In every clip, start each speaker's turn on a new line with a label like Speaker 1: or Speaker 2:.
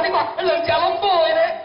Speaker 1: 你看你，两只拢买咧。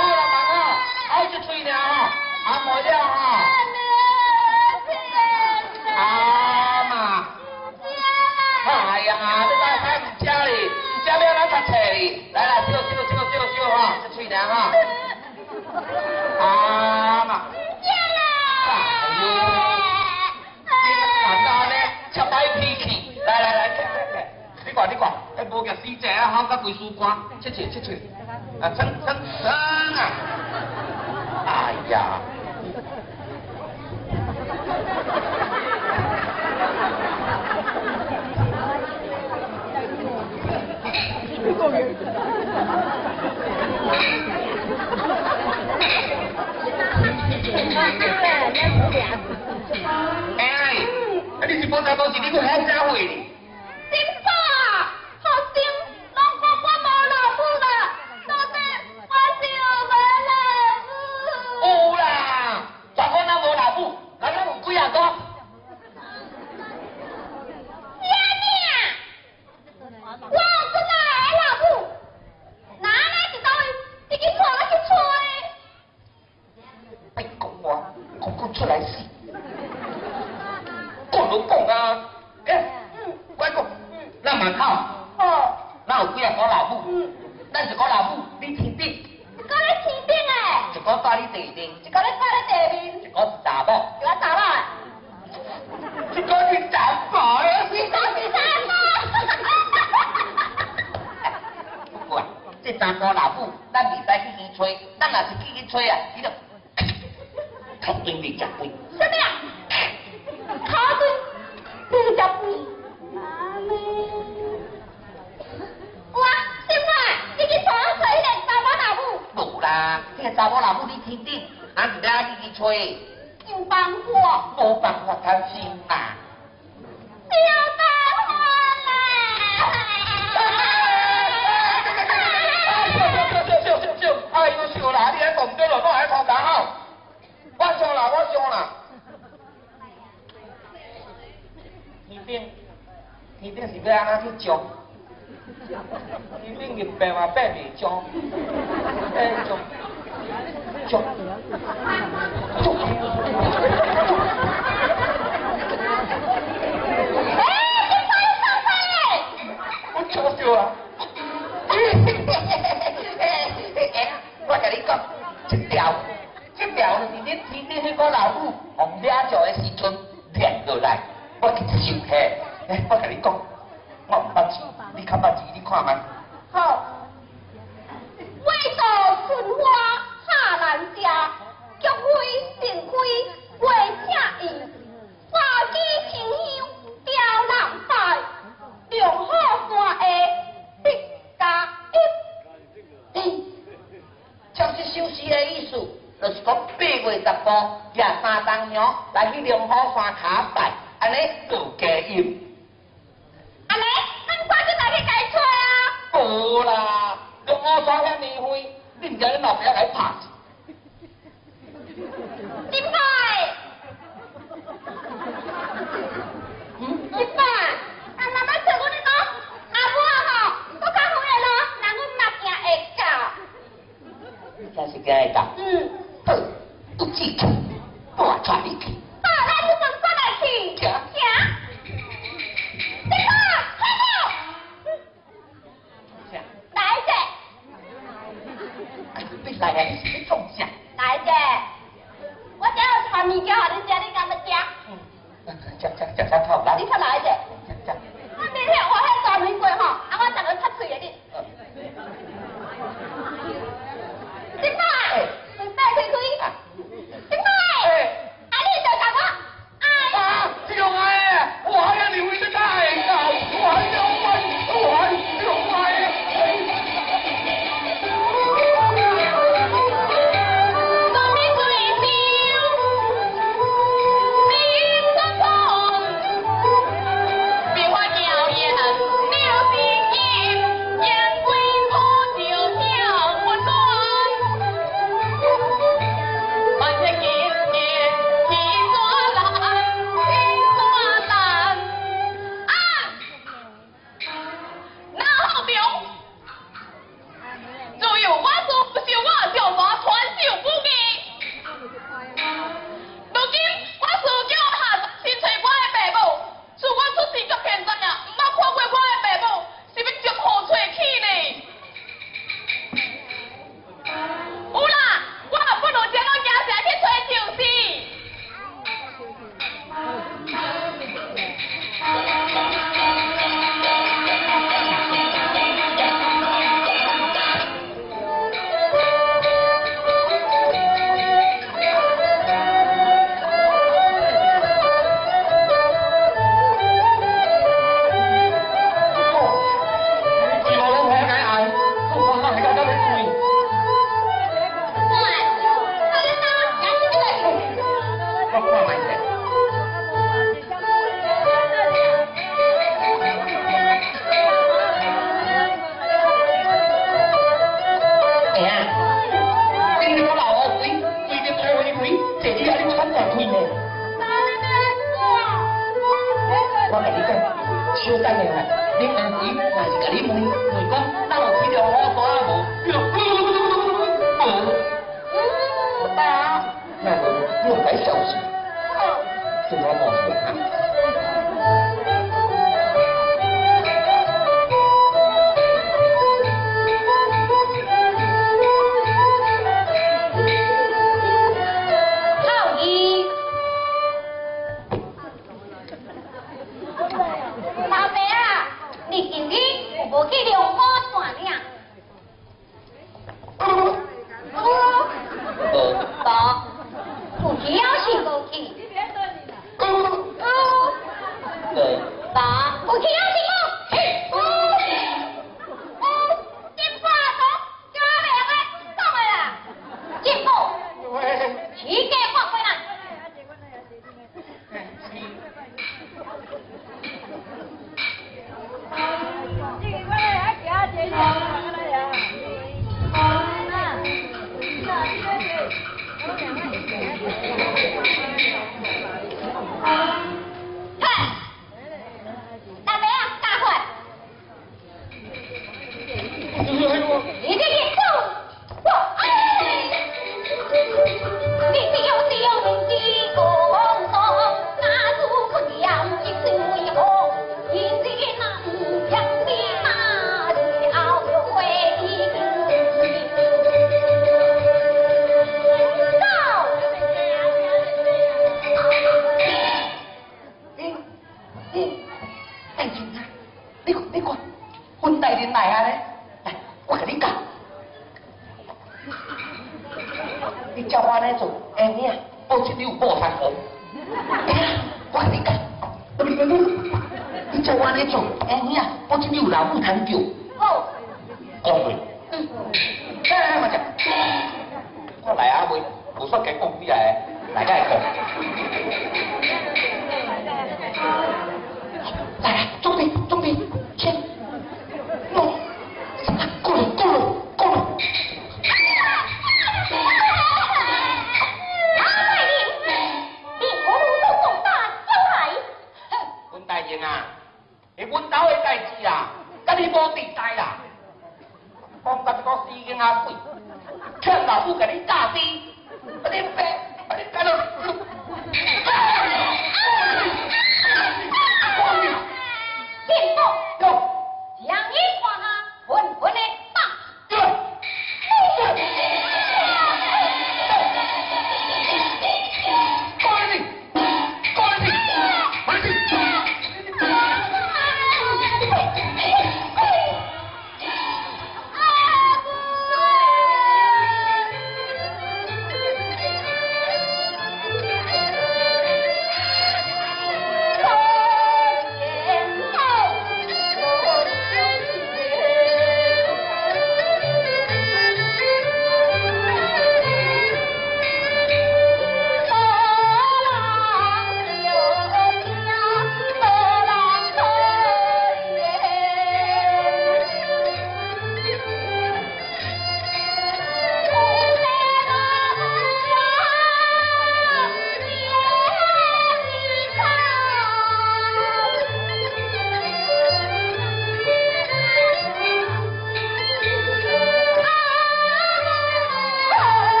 Speaker 2: 好好就吃一
Speaker 3: 点啊。
Speaker 2: 好好吃一
Speaker 3: 点啊。
Speaker 2: 个师姐
Speaker 3: 啊，
Speaker 2: 考个
Speaker 3: 背书官，出去出去，啊，撑撑撑啊！哎呀！哎，你是放假都是你个好
Speaker 1: 家
Speaker 3: 伙呢？交，你
Speaker 1: 领一
Speaker 3: 百万，百给交，
Speaker 2: 百
Speaker 3: 交。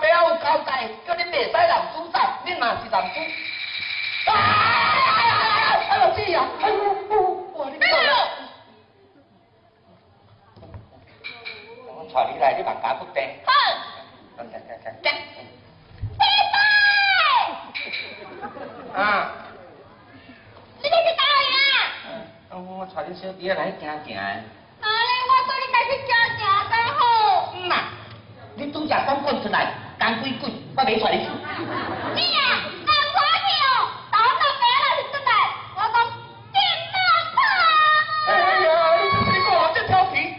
Speaker 3: 着恁后壁有交代，叫恁袂使人主走，恁若是人主。啊！哎呦，姐呀！哎呦，我你
Speaker 2: 别动！
Speaker 3: 我带你来，你万家不定。
Speaker 2: 哼！
Speaker 3: 等等等等。
Speaker 2: 弟弟，
Speaker 3: 啊！
Speaker 2: 你这是哪里啊？
Speaker 3: 啊，我带你小弟来行行的。
Speaker 2: 哪里？我带你家去行行才好。
Speaker 3: 嗯啊，你拄只讲滚出来，讲鬼鬼，我袂带你去。
Speaker 2: 你啊，难看你哦！打到别人是真的，我讲金马
Speaker 3: 哎呀，你这个这调皮。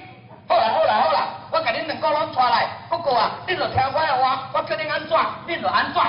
Speaker 3: 好啦好啦好啦，我甲恁两个拢带来，不过啊，你就听我的话，我叫你安怎，你就安怎。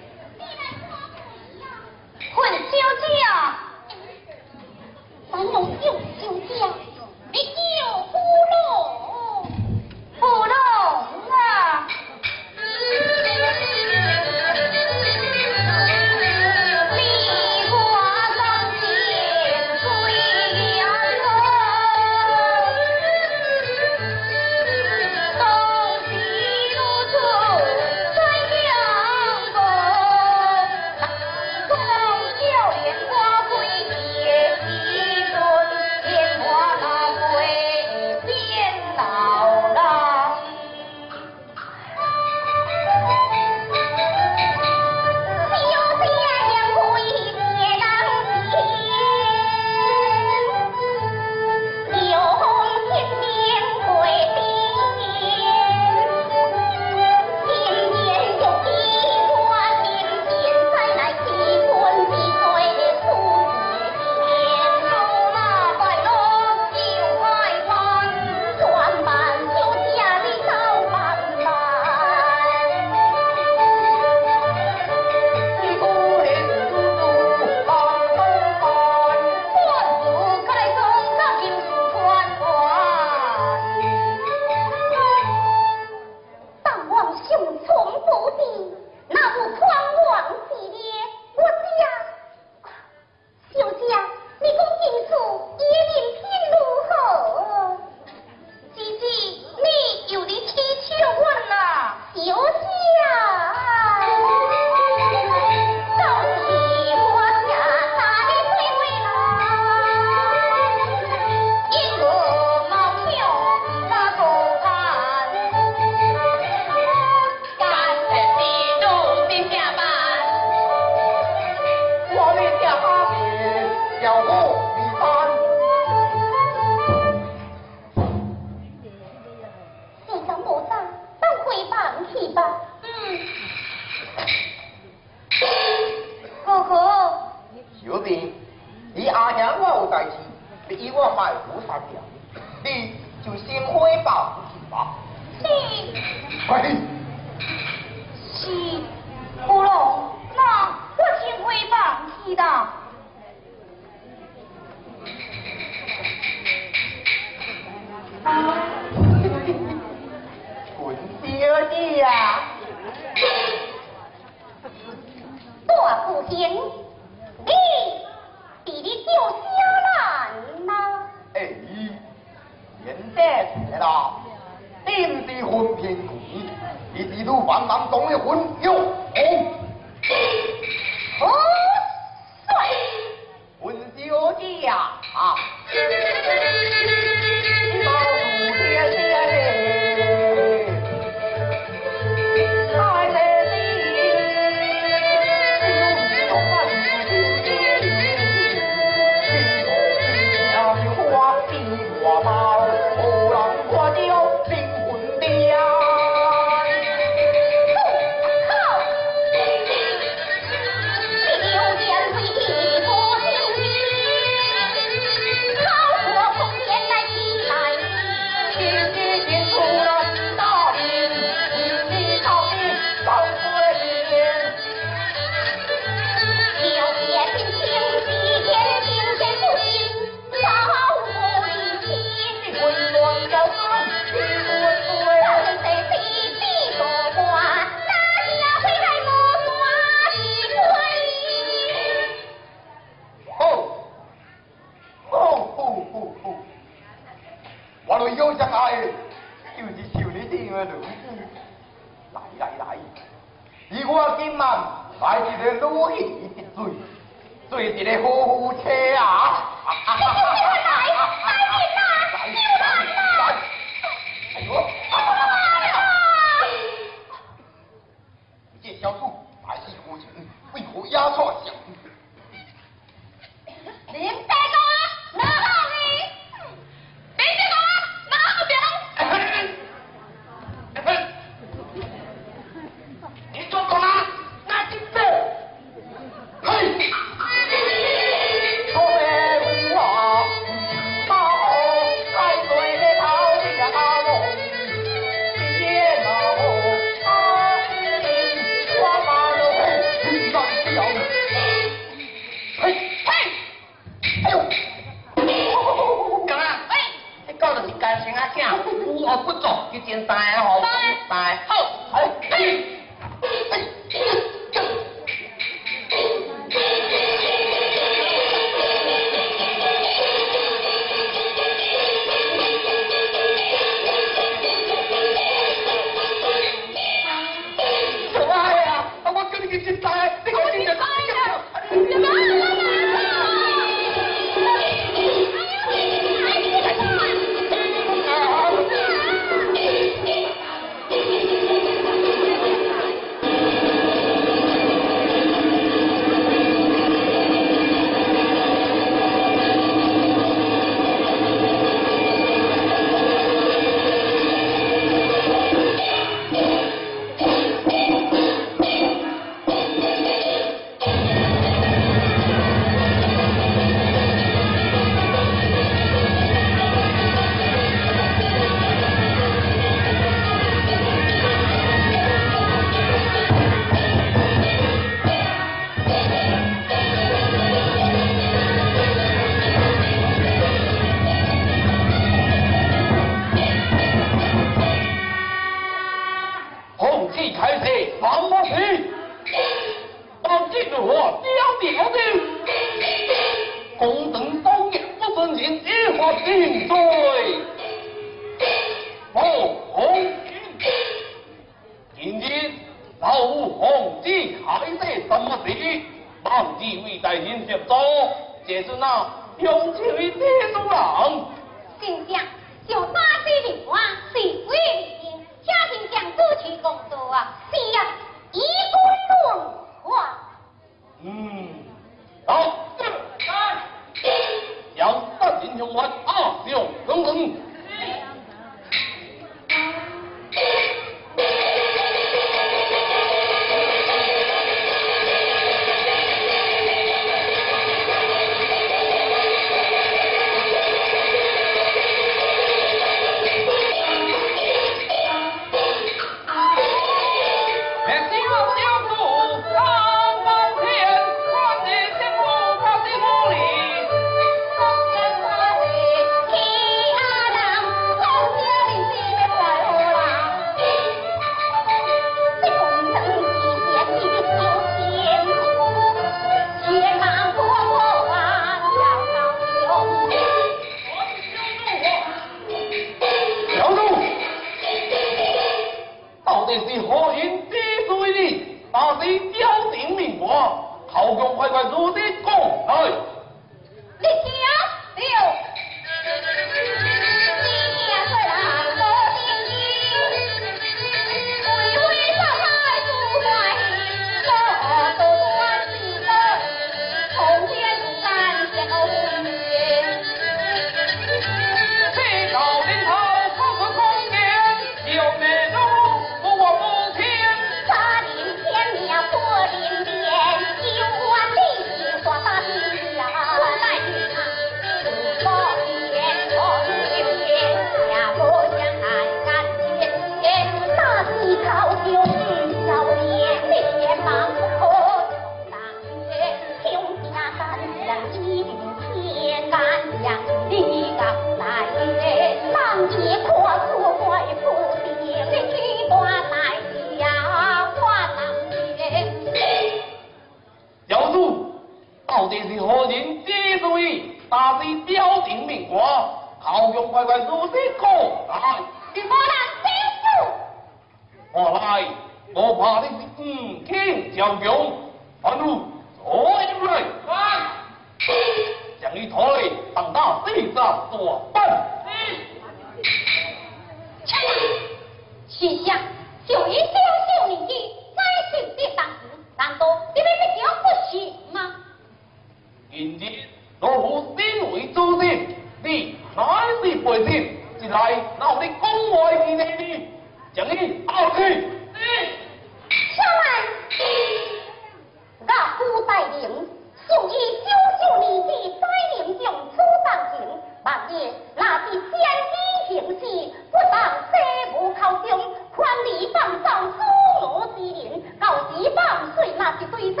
Speaker 2: 是先
Speaker 4: 机行事，不当西吴口
Speaker 1: 中，宽礼放上苏罗之人，告时放水那
Speaker 2: 是
Speaker 1: 对谁？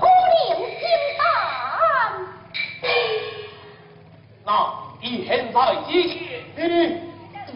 Speaker 1: 可令心胆。那你现在几？嗯，一。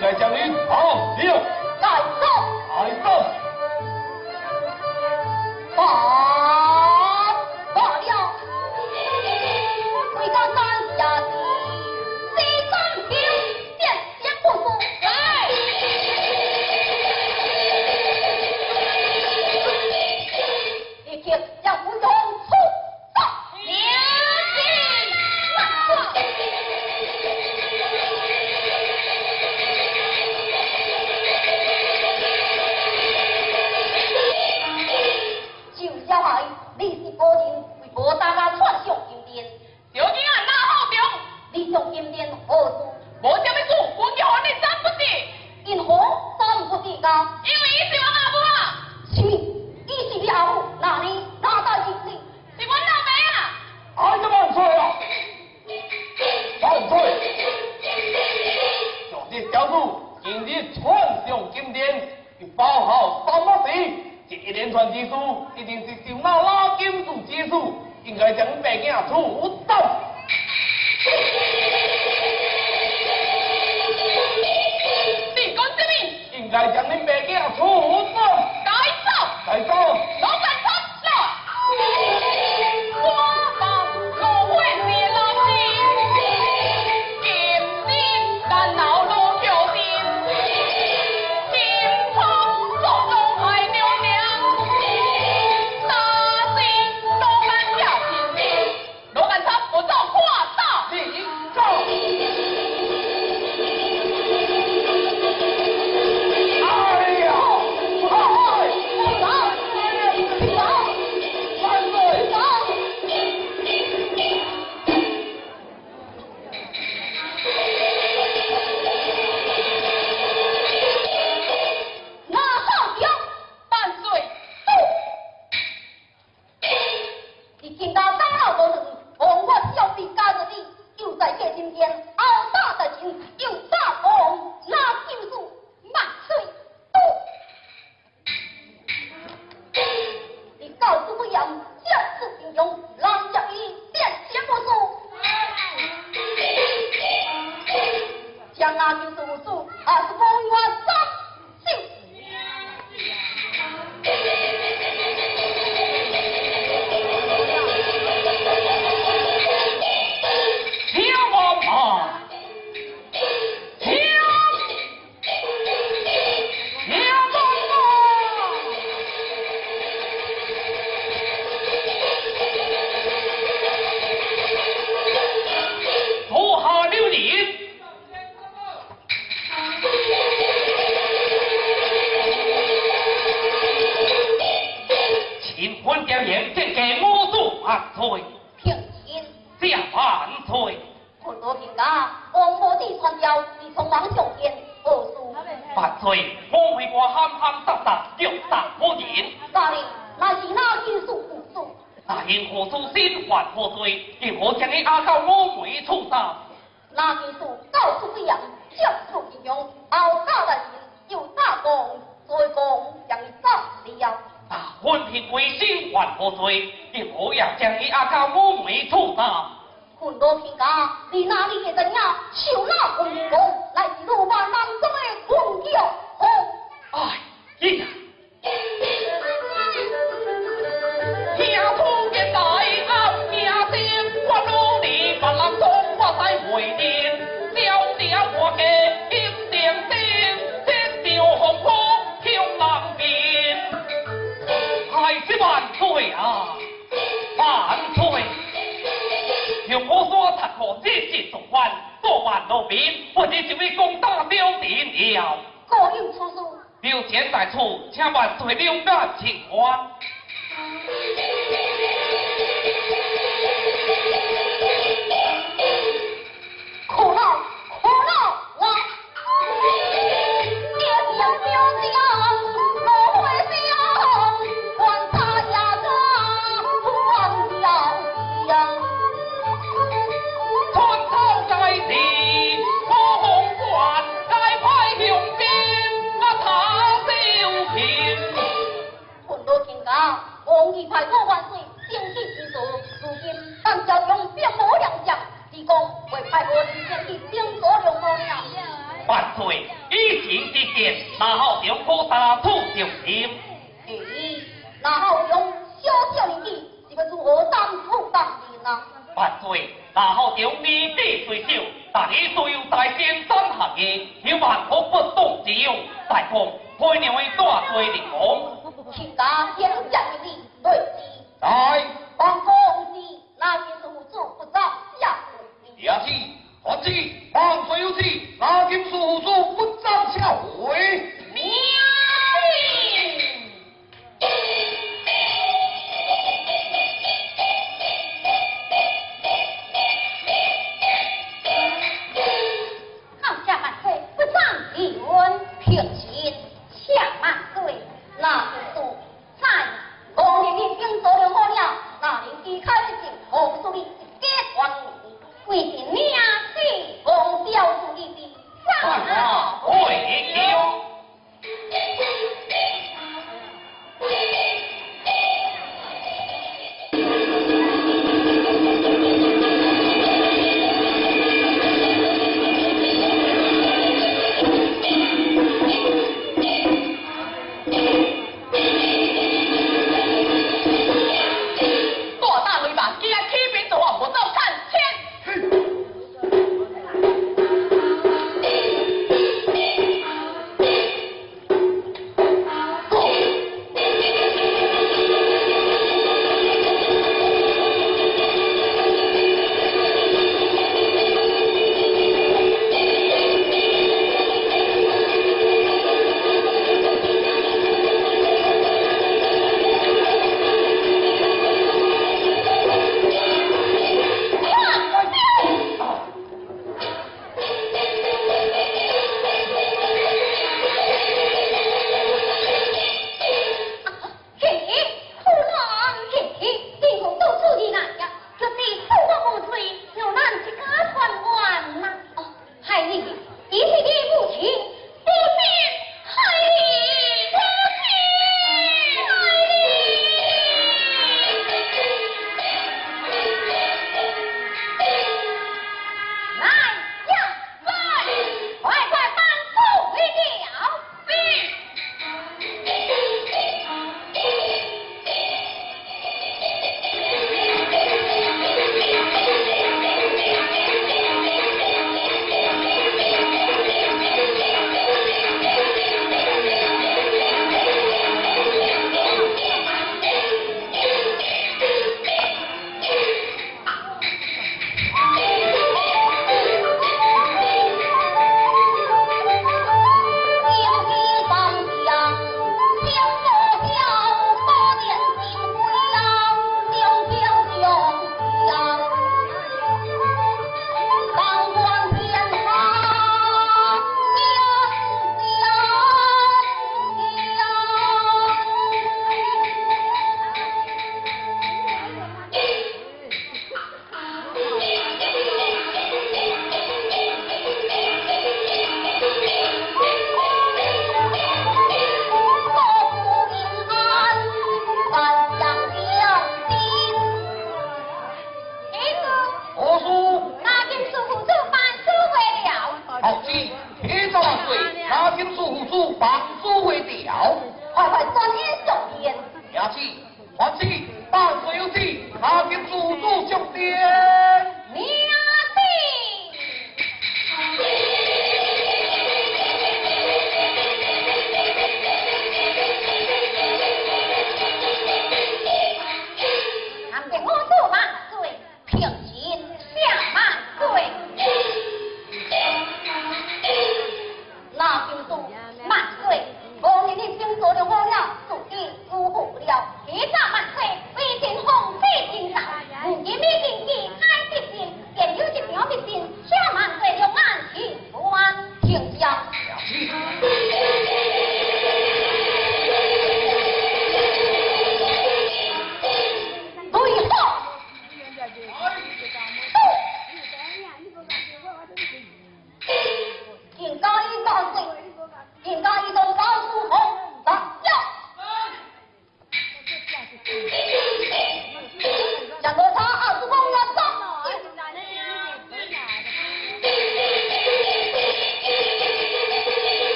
Speaker 1: 岁，
Speaker 2: 应该将你你哪里给的娘求那风雨来给我
Speaker 1: 把南
Speaker 2: 宫的
Speaker 5: 风调好
Speaker 6: 哎呀
Speaker 1: 路边不知几位公大
Speaker 6: 表弟了。
Speaker 1: 各有出书
Speaker 6: 留钱在此请万岁柳暗情
Speaker 2: 花